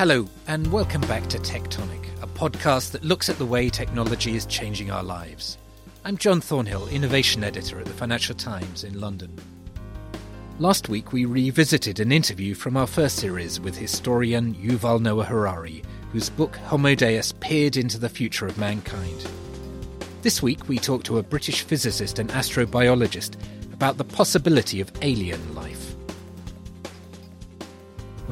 Hello, and welcome back to Tectonic, a podcast that looks at the way technology is changing our lives. I'm John Thornhill, Innovation Editor at the Financial Times in London. Last week, we revisited an interview from our first series with historian Yuval Noah Harari, whose book Homo Deus peered into the future of mankind. This week, we talked to a British physicist and astrobiologist about the possibility of alien life.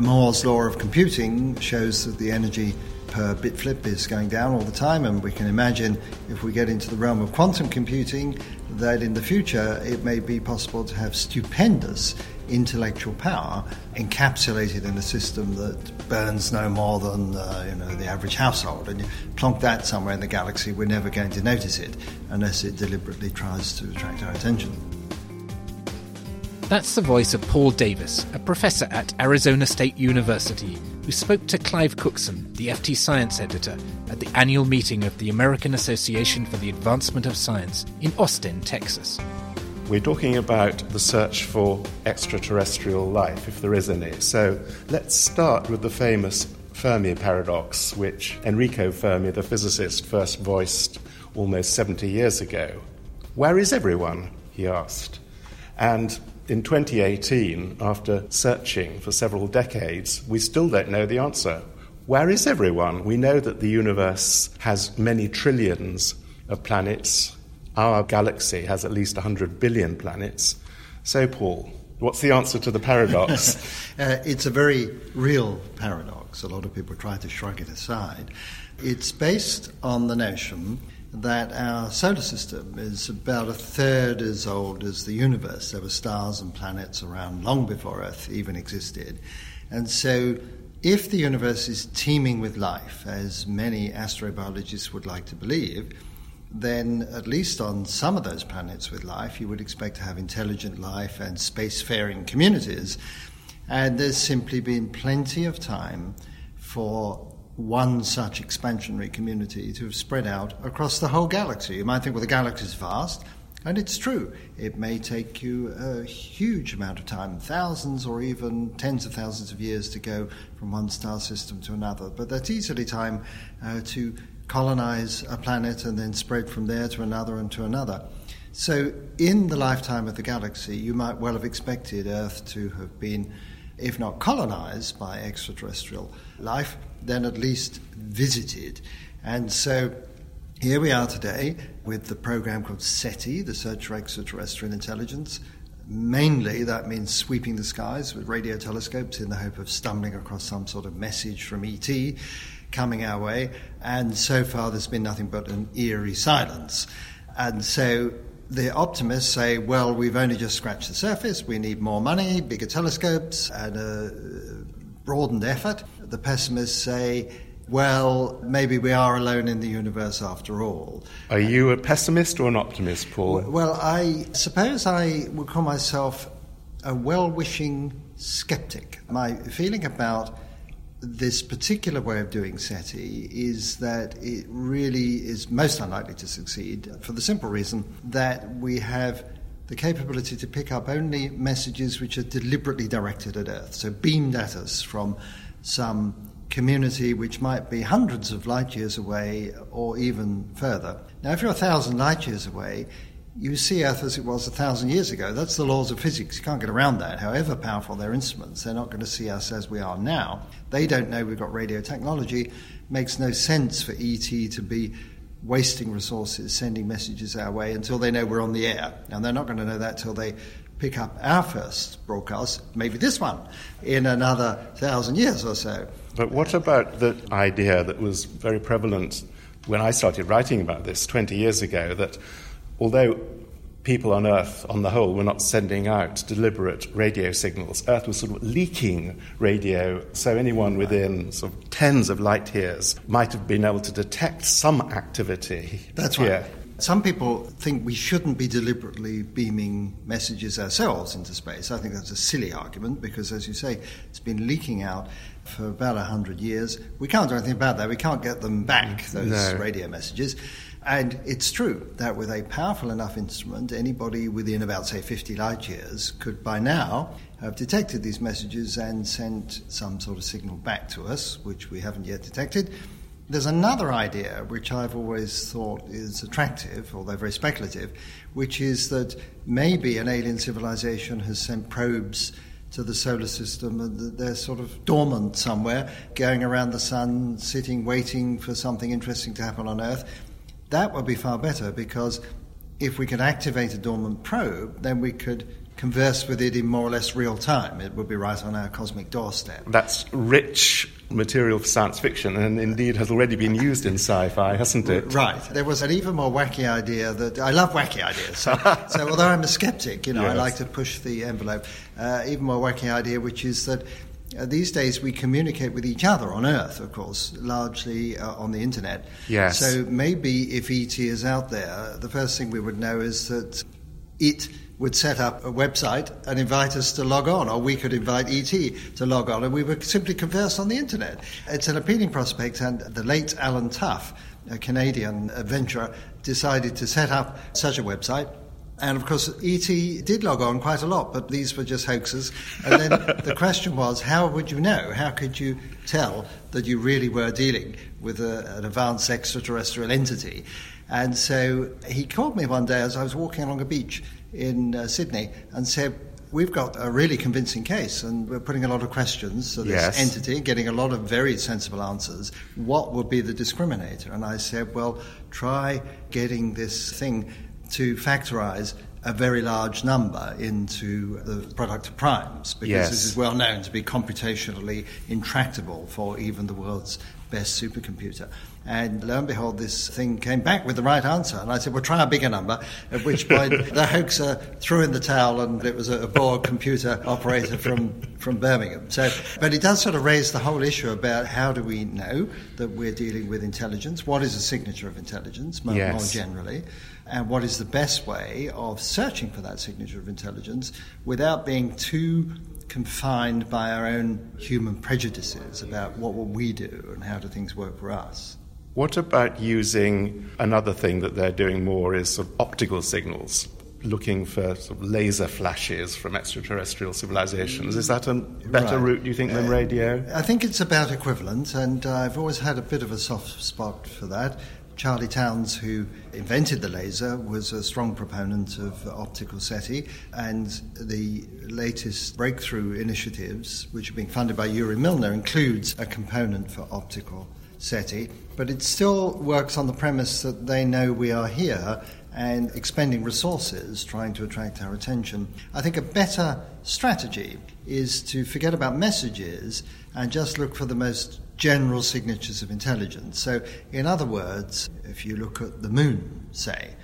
Moore's law of computing shows that the energy per bit flip is going down all the time, and we can imagine if we get into the realm of quantum computing that in the future it may be possible to have stupendous intellectual power encapsulated in a system that burns no more than uh, you know the average household. And you plonk that somewhere in the galaxy, we're never going to notice it unless it deliberately tries to attract our attention. That's the voice of Paul Davies, a professor at Arizona State University, who spoke to Clive Cookson, the FT Science editor, at the annual meeting of the American Association for the Advancement of Science in Austin, Texas. We're talking about the search for extraterrestrial life, if there is any. So let's start with the famous Fermi paradox, which Enrico Fermi, the physicist, first voiced almost 70 years ago. Where is everyone? he asked. And in 2018, after searching for several decades, we still don't know the answer. Where is everyone? We know that the universe has many trillions of planets. Our galaxy has at least 100 billion planets. So, Paul, what's the answer to the paradox? uh, it's a very real paradox. A lot of people try to shrug it aside. It's based on the notion that our solar system is about a third as old as the universe. There were stars and planets around long before Earth even existed. And so, if the universe is teeming with life, as many astrobiologists would like to believe, then at least on some of those planets with life, you would expect to have intelligent life and spacefaring communities. And there's simply been plenty of time for one such expansionary community to have spread out across the whole galaxy. You might think, well, the galaxy is vast, and it's true. It may take you a huge amount of time, thousands or even tens of thousands of years to go from one star system to another, but that's easily time uh, to colonize a planet and then spread from there to another and to another. So, in the lifetime of the galaxy, you might well have expected Earth to have been, if not colonized by extraterrestrial life, then at least visited. And so here we are today with the program called SETI, the Search for Extraterrestrial Intelligence. Mainly, that means sweeping the skies with radio telescopes in the hope of stumbling across some sort of message from ET coming our way. And so far, there's been nothing but an eerie silence. And so the optimists say, well, we've only just scratched the surface, we need more money, bigger telescopes, and a broadened effort. The pessimists say, well, maybe we are alone in the universe after all. Are you a pessimist or an optimist, Paul? Well, I suppose I would call myself a well wishing skeptic. My feeling about this particular way of doing SETI is that it really is most unlikely to succeed for the simple reason that we have the capability to pick up only messages which are deliberately directed at Earth, so beamed at us from some community which might be hundreds of light years away or even further. Now, if you're a thousand light years away, you see Earth as it was a thousand years ago. That's the laws of physics. You can't get around that. However powerful their instruments, they're not going to see us as we are now. They don't know we've got radio technology. It makes no sense for ET to be wasting resources sending messages our way until they know we're on the air. And they're not going to know that till they pick up our first broadcast, maybe this one, in another thousand years or so. But what about the idea that was very prevalent when I started writing about this 20 years ago that although people on Earth, on the whole, were not sending out deliberate radio signals. Earth was sort of leaking radio, so anyone within sort of tens of light years might have been able to detect some activity. That's right. Some people think we shouldn't be deliberately beaming messages ourselves into space. I think that's a silly argument because, as you say, it's been leaking out for about 100 years. We can't do anything about that. We can't get them back, mm. those no. radio messages. And it's true that with a powerful enough instrument, anybody within about, say, 50 light years could by now have detected these messages and sent some sort of signal back to us, which we haven't yet detected. There's another idea which I've always thought is attractive, although very speculative, which is that maybe an alien civilization has sent probes to the solar system and they're sort of dormant somewhere, going around the sun, sitting, waiting for something interesting to happen on Earth. That would be far better because if we could activate a dormant probe, then we could converse with it in more or less real time. It would be right on our cosmic doorstep. That's rich material for science fiction and indeed has already been used in sci fi, hasn't it? Right. There was an even more wacky idea that I love wacky ideas. So, so although I'm a skeptic, you know, yes. I like to push the envelope. Uh, even more wacky idea, which is that. Uh, these days, we communicate with each other on Earth, of course, largely uh, on the internet. Yes. So maybe if ET is out there, the first thing we would know is that it would set up a website and invite us to log on, or we could invite ET to log on, and we would simply converse on the internet. It's an appealing prospect, and the late Allen Tough, a Canadian adventurer, decided to set up such a website. And of course, ET did log on quite a lot, but these were just hoaxes. And then the question was, how would you know? How could you tell that you really were dealing with a, an advanced extraterrestrial entity? And so he called me one day as I was walking along a beach in uh, Sydney and said, We've got a really convincing case, and we're putting a lot of questions to this yes. entity, getting a lot of very sensible answers. What would be the discriminator? And I said, Well, try getting this thing to factorize a very large number into the product of primes, because yes. this is well known to be computationally intractable for even the world's best supercomputer. And lo and behold, this thing came back with the right answer. And I said, well, try a bigger number. At which point, the hoaxer threw in the towel, and it was a Borg computer operator from, from Birmingham. So, but it does sort of raise the whole issue about how do we know that we're dealing with intelligence? What is a signature of intelligence, more, yes. more generally? And what is the best way of searching for that signature of intelligence without being too confined by our own human prejudices about what will we do and how do things work for us? What about using another thing that they're doing more is sort of optical signals, looking for sort of laser flashes from extraterrestrial civilizations? Is that a better right. route, do you think, than uh, radio? I think it's about equivalent, and I've always had a bit of a soft spot for that. Charlie Townes, who invented the laser, was a strong proponent of optical SETI, and the latest breakthrough initiatives, which are being funded by Yuri Milner, includes a component for optical SETI, but it still works on the premise that they know we are here and expending resources trying to attract our attention. I think a better strategy is to forget about messages and just look for the most general signatures of intelligence. So, in other words, if you look at the moon, say,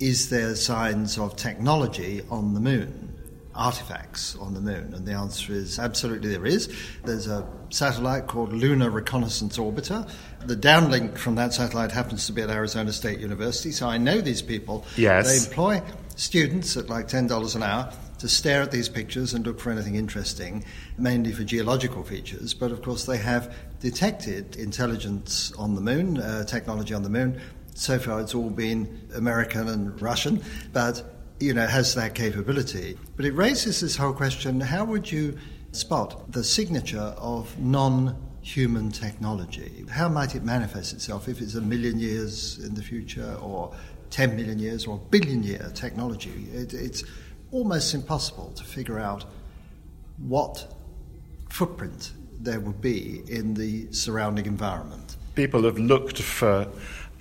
is there signs of technology on the moon? artifacts on the moon? And the answer is absolutely there is. There's a satellite called Lunar Reconnaissance Orbiter. The downlink from that satellite happens to be at Arizona State University, so I know these people. Yes. They employ students at like $10 an hour to stare at these pictures and look for anything interesting, mainly for geological features. But of course, they have detected intelligence on the moon, uh, technology on the moon. So far, it's all been American and Russian, but you know, has that capability. But it raises this whole question how would you spot the signature of non human technology? How might it manifest itself if it's a million years in the future or 10 million years or a billion year technology? It, it's almost impossible to figure out what footprint there would be in the surrounding environment. People have looked for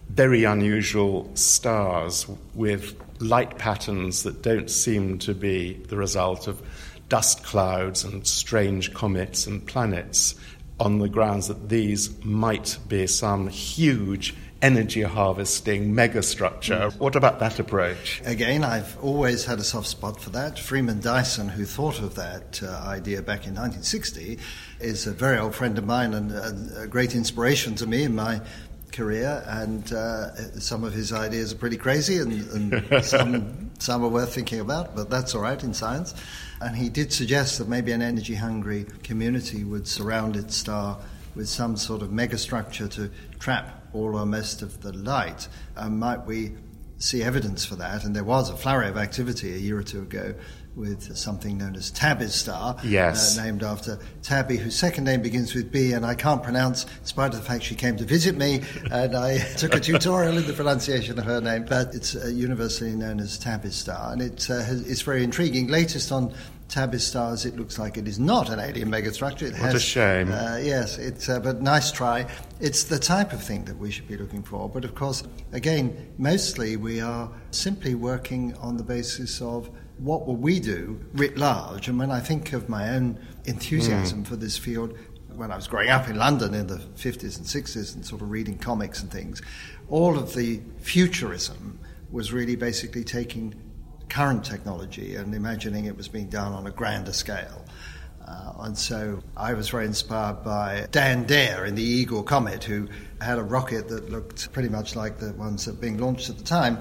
very unusual stars with light patterns that don't seem to be the result of dust clouds and strange comets and planets on the grounds that these might be some huge energy harvesting megastructure. Mm. What about that approach? Again, I've always had a soft spot for that. Freeman Dyson, who thought of that uh, idea back in 1960, is a very old friend of mine and a, a great inspiration to me in my career, and uh, some of his ideas are pretty crazy, and, and some some are worth thinking about. But that's all right in science. And he did suggest that maybe an energy-hungry community would surround its star with some sort of megastructure to trap all or most of the light? And might we see evidence for that? And there was a flurry of activity a year or two ago with something known as Tabby's star, yes. uh, named after Tabby, whose second name begins with B, and I can't pronounce, in spite of the fact she came to visit me, and I took a tutorial in the pronunciation of her name. But it's uh, universally known as Tabby's star, and it, uh, has, it's very intriguing. Latest on Tabby's stars, it looks like it is not an alien megastructure. It what has, a shame. Uh, yes, it's, uh, but nice try. It's the type of thing that we should be looking for. But of course, again, mostly we are simply working on the basis of what will we do writ large? And when I think of my own enthusiasm mm. for this field, when I was growing up in London in the 50s and 60s and sort of reading comics and things, all of the futurism was really basically taking current technology and imagining it was being done on a grander scale. Uh, and so I was very inspired by Dan Dare in the Eagle Comet, who had a rocket that looked pretty much like the ones that were being launched at the time,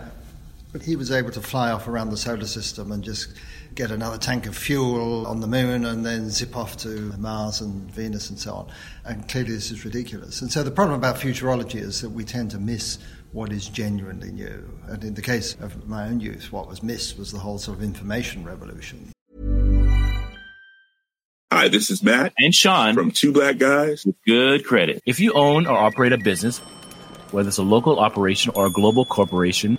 but he was able to fly off around the solar system and just get another tank of fuel on the moon and then zip off to Mars and Venus and so on. And clearly, this is ridiculous. And so, the problem about futurology is that we tend to miss what is genuinely new. And in the case of my own youth, what was missed was the whole sort of information revolution. Hi, this is Matt and Sean from Two Black Guys with Good Credit. If you own or operate a business, whether it's a local operation or a global corporation,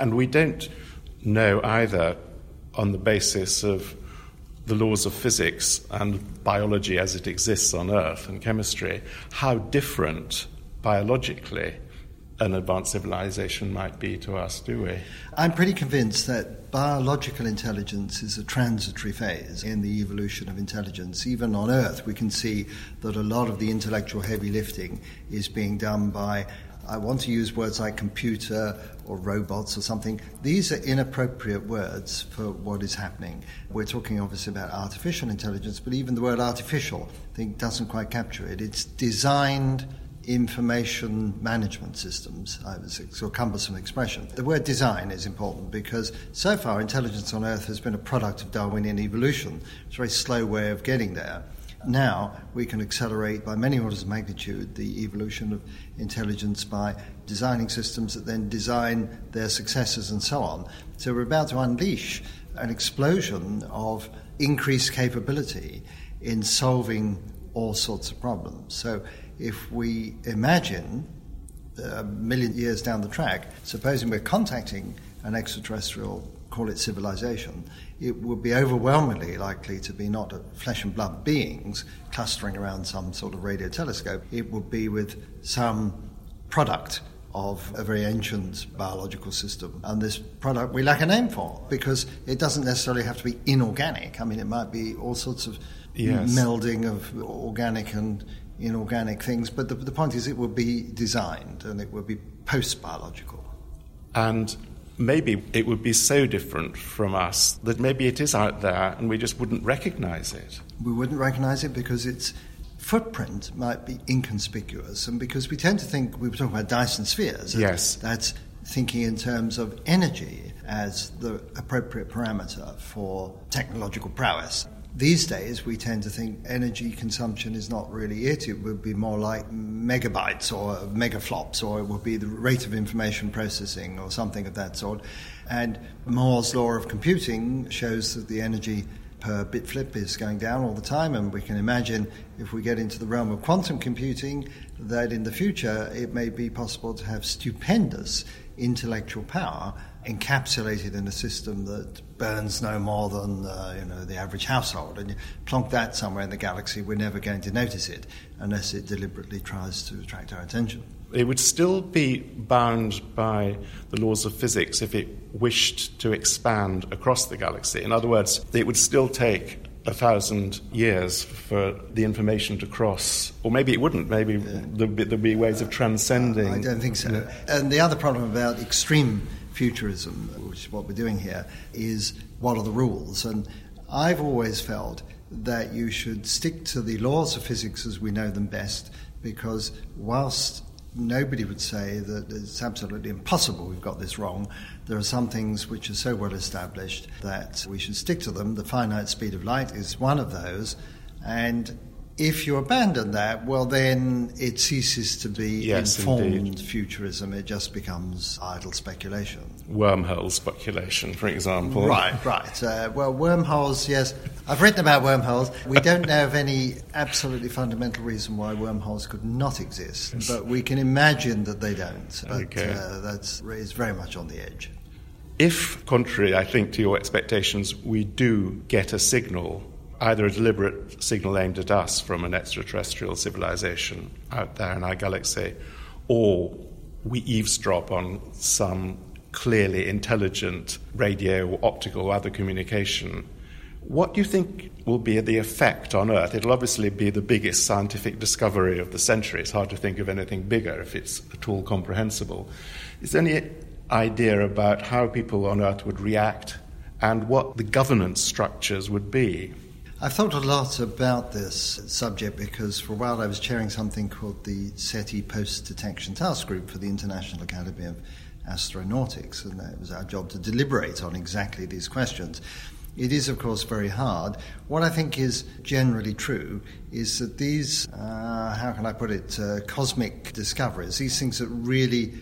And we don't know either on the basis of the laws of physics and biology as it exists on Earth and chemistry how different biologically an advanced civilization might be to us, do we? I'm pretty convinced that biological intelligence is a transitory phase in the evolution of intelligence. Even on Earth, we can see that a lot of the intellectual heavy lifting is being done by I want to use words like computer or robots or something. These are inappropriate words for what is happening. We're talking obviously about artificial intelligence, but even the word artificial I think doesn't quite capture it. It's designed information management systems. It's a cumbersome expression. The word design is important because so far intelligence on Earth has been a product of Darwinian evolution. It's a very slow way of getting there. Now we can accelerate by many orders of magnitude the evolution of intelligence by designing systems that then design their successors and so on. So we're about to unleash an explosion of increased capability in solving all sorts of problems. So if we imagine uh, a million years down the track, supposing we're contacting an extraterrestrial, call it civilization, it would be overwhelmingly likely to be not flesh and blood beings clustering around some sort of radio telescope. It would be with some product of a very ancient biological system. And this product we lack a name for because it doesn't necessarily have to be inorganic. I mean, it might be all sorts of yes. melding of organic and inorganic things. But the, the point is, it would be designed and it would be post biological. And maybe it would be so different from us that maybe it is out there and we just wouldn't recognize it. We wouldn't recognize it because its footprint might be inconspicuous, and because we tend to think we were talking about Dyson spheres. Yes. That's thinking in terms of energy as the appropriate parameter for technological prowess. These days, we tend to think energy consumption is not really it. It would be more like megabytes or megaflops, or it would be the rate of information processing or something of that sort. And Moore's law of computing shows that the energy per bit flip is going down all the time, and we can imagine if we get into the realm of quantum computing that in the future it may be possible to have stupendous intellectual power encapsulated in a system that burns no more than uh, you know the average household, and you plonk that somewhere in the galaxy, we're never going to notice it unless it deliberately tries to attract our attention. It would still be bound by the laws of physics if it wished to expand across the galaxy. In other words, it would still take a thousand years for the information to cross, or maybe it wouldn't. Maybe yeah. there'd, be, there'd, be, ways of transcending. I don't think so. And the other problem about extreme futurism, which is what we're doing here, is what are the rules? And I've always felt that you should stick to the laws of physics as we know them best, because whilst nobody would say that it's absolutely impossible we've got this wrong. There are some things which are so well established that we should stick to them. The finite speed of light is one of those. And if you abandon that, well, then it ceases to be yes, informed indeed. futurism. It just becomes idle speculation. Wormhole speculation, for example. Right, right. Uh, well, wormholes, yes. I've written about wormholes. We don't know of any absolutely fundamental reason why wormholes could not exist, but we can imagine that they don't. But okay. uh, that's is very much on the edge. If, contrary, I think, to your expectations, we do get a signal either a deliberate signal aimed at us from an extraterrestrial civilization out there in our galaxy, or we eavesdrop on some clearly intelligent radio, or optical, or other communication. What do you think will be the effect on Earth? It'll obviously be the biggest scientific discovery of the century. It's hard to think of anything bigger if it's at all comprehensible. Is there any idea about how people on Earth would react and what the governance structures would be? I've thought a lot about this subject because for a while I was chairing something called the SETI Post Detection Task Group for the International Academy of Astronautics, and it was our job to deliberate on exactly these questions. It is, of course, very hard. What I think is generally true is that these, uh, how can I put it, uh, cosmic discoveries, these things that really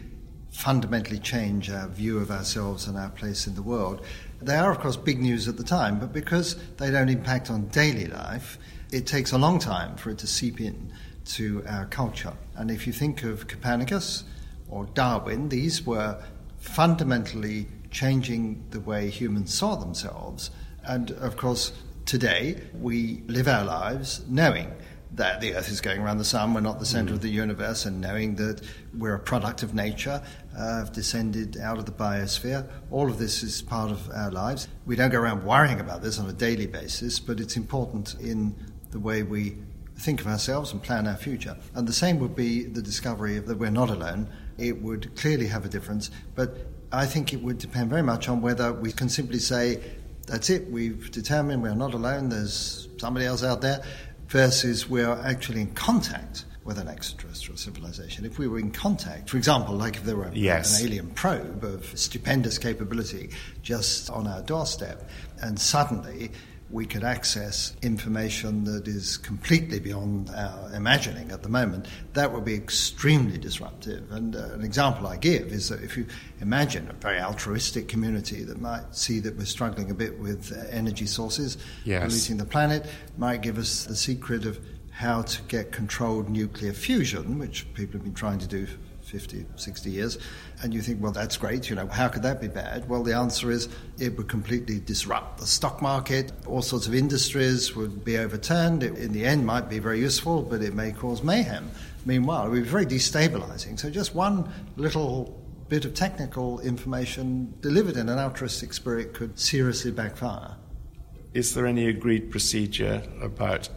fundamentally change our view of ourselves and our place in the world, they are, of course, big news at the time, but because they don't impact on daily life, it takes a long time for it to seep in to our culture. And if you think of Copernicus or Darwin, these were fundamentally changing the way humans saw themselves. And of course, today we live our lives knowing that the Earth is going around the sun, we're not the center mm. of the universe, and knowing that we're a product of nature, uh, descended out of the biosphere. All of this is part of our lives. We don't go around worrying about this on a daily basis, but it's important in the way we think of ourselves and plan our future. And the same would be the discovery that we're not alone. It would clearly have a difference, but I think it would depend very much on whether we can simply say, that's it, we've determined we're not alone, there's somebody else out there, versus we're actually in contact with an extraterrestrial civilization. If we were in contact, for example, like if there were yes. an alien probe of stupendous capability just on our doorstep, and suddenly we could access information that is completely beyond our imagining at the moment, that would be extremely disruptive. And uh, an example I give is that if you imagine a very altruistic community that might see that we're struggling a bit with uh, energy sources, yes. polluting the planet, might give us the secret of how to get controlled nuclear fusion, which people have been trying to do 50, 60 years, and you think, well, that's great, you know, how could that be bad? Well, the answer is it would completely disrupt the stock market, all sorts of industries would be overturned. It, in the end, might be very useful, but it may cause mayhem. Meanwhile, it would be very destabilizing. So, just one little bit of technical information delivered in an altruistic spirit could seriously backfire. Is there any agreed procedure about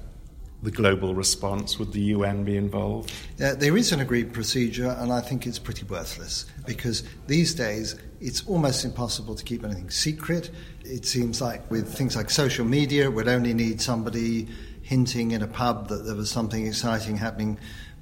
the global response? Would the UN be involved? Uh, there is an agreed procedure, and I think it's pretty worthless because these days it's almost impossible to keep anything secret. It seems like with things like social media, we'd only need somebody hinting in a pub that there was something exciting happening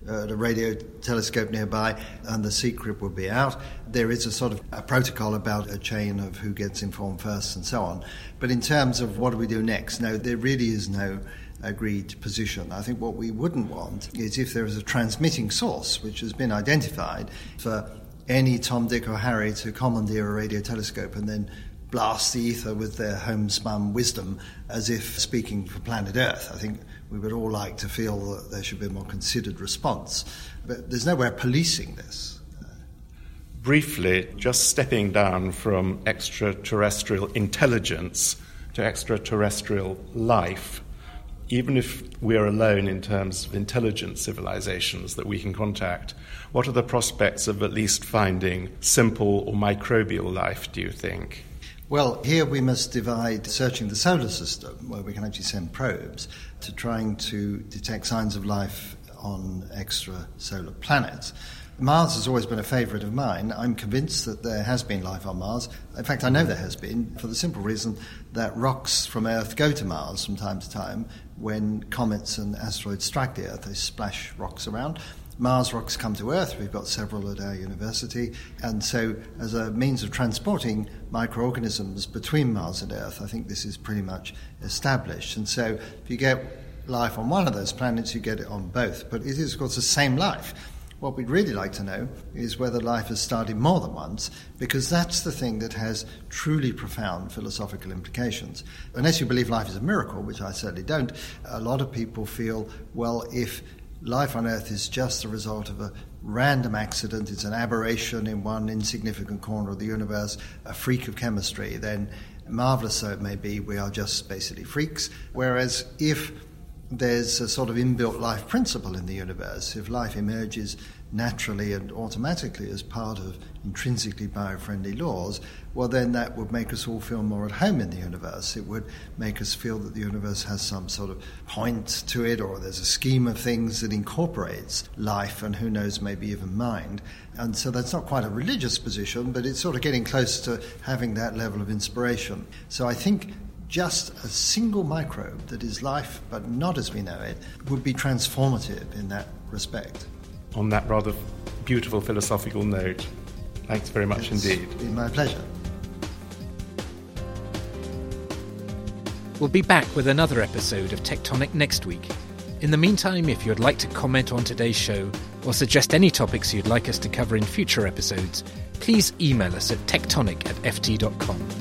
at a radio telescope nearby, and the secret would be out. There is a sort of a protocol about a chain of who gets informed first and so on. But in terms of what do we do next, no, there really is no agreed position. I think what we wouldn't want is if there is a transmitting source which has been identified for any Tom, Dick, or Harry to commandeer a radio telescope and then blast the ether with their homespun wisdom as if speaking for planet Earth. I think we would all like to feel that there should be a more considered response. But there's nowhere policing this. Briefly, just stepping down from extraterrestrial intelligence to extraterrestrial life, even if we are alone in terms of intelligent civilizations that we can contact, what are the prospects of at least finding simple or microbial life, do you think? Well, here we must divide searching the solar system, where we can actually send probes, to trying to detect signs of life on extrasolar planets. Mars has always been a favourite of mine. I'm convinced that there has been life on Mars. In fact, I know there has been for the simple reason that rocks from Earth go to Mars from time to time. When comets and asteroids strike the Earth, they splash rocks around. Mars rocks come to Earth. We've got several at our university. And so, as a means of transporting microorganisms between Mars and Earth, I think this is pretty much established. And so, if you get life on one of those planets, you get it on both. But it is, of course, the same life. What we'd really like to know is whether life has started more than once, because that's the thing that has truly profound philosophical implications. Unless you believe life is a miracle, which I certainly don't, a lot of people feel, well, if life on Earth is just the result of a random accident, it's an aberration in one insignificant corner of the universe, a freak of chemistry, then marvelous though it may be, we are just basically freaks. Whereas if there's a sort of inbuilt life principle in the universe, if life emerges naturally and automatically as part of intrinsically biofriendly laws, well, then that would make us all feel more at home in the universe. It would make us feel that the universe has some sort of point to it, or there's a scheme of things that incorporates life and who knows, maybe even mind. And so that's not quite a religious position, but it's sort of getting close to having that level of inspiration. So I think just a single microbe that is life, but not as we know it, would be transformative in that respect on that rather beautiful philosophical note. Thanks very much it's indeed. Been my pleasure. We'll be back with another episode of Tectonic next week. In the meantime, if you'd like to comment on today's show or suggest any topics you'd like us to cover in future episodes, please email us at tectonic at ft.com.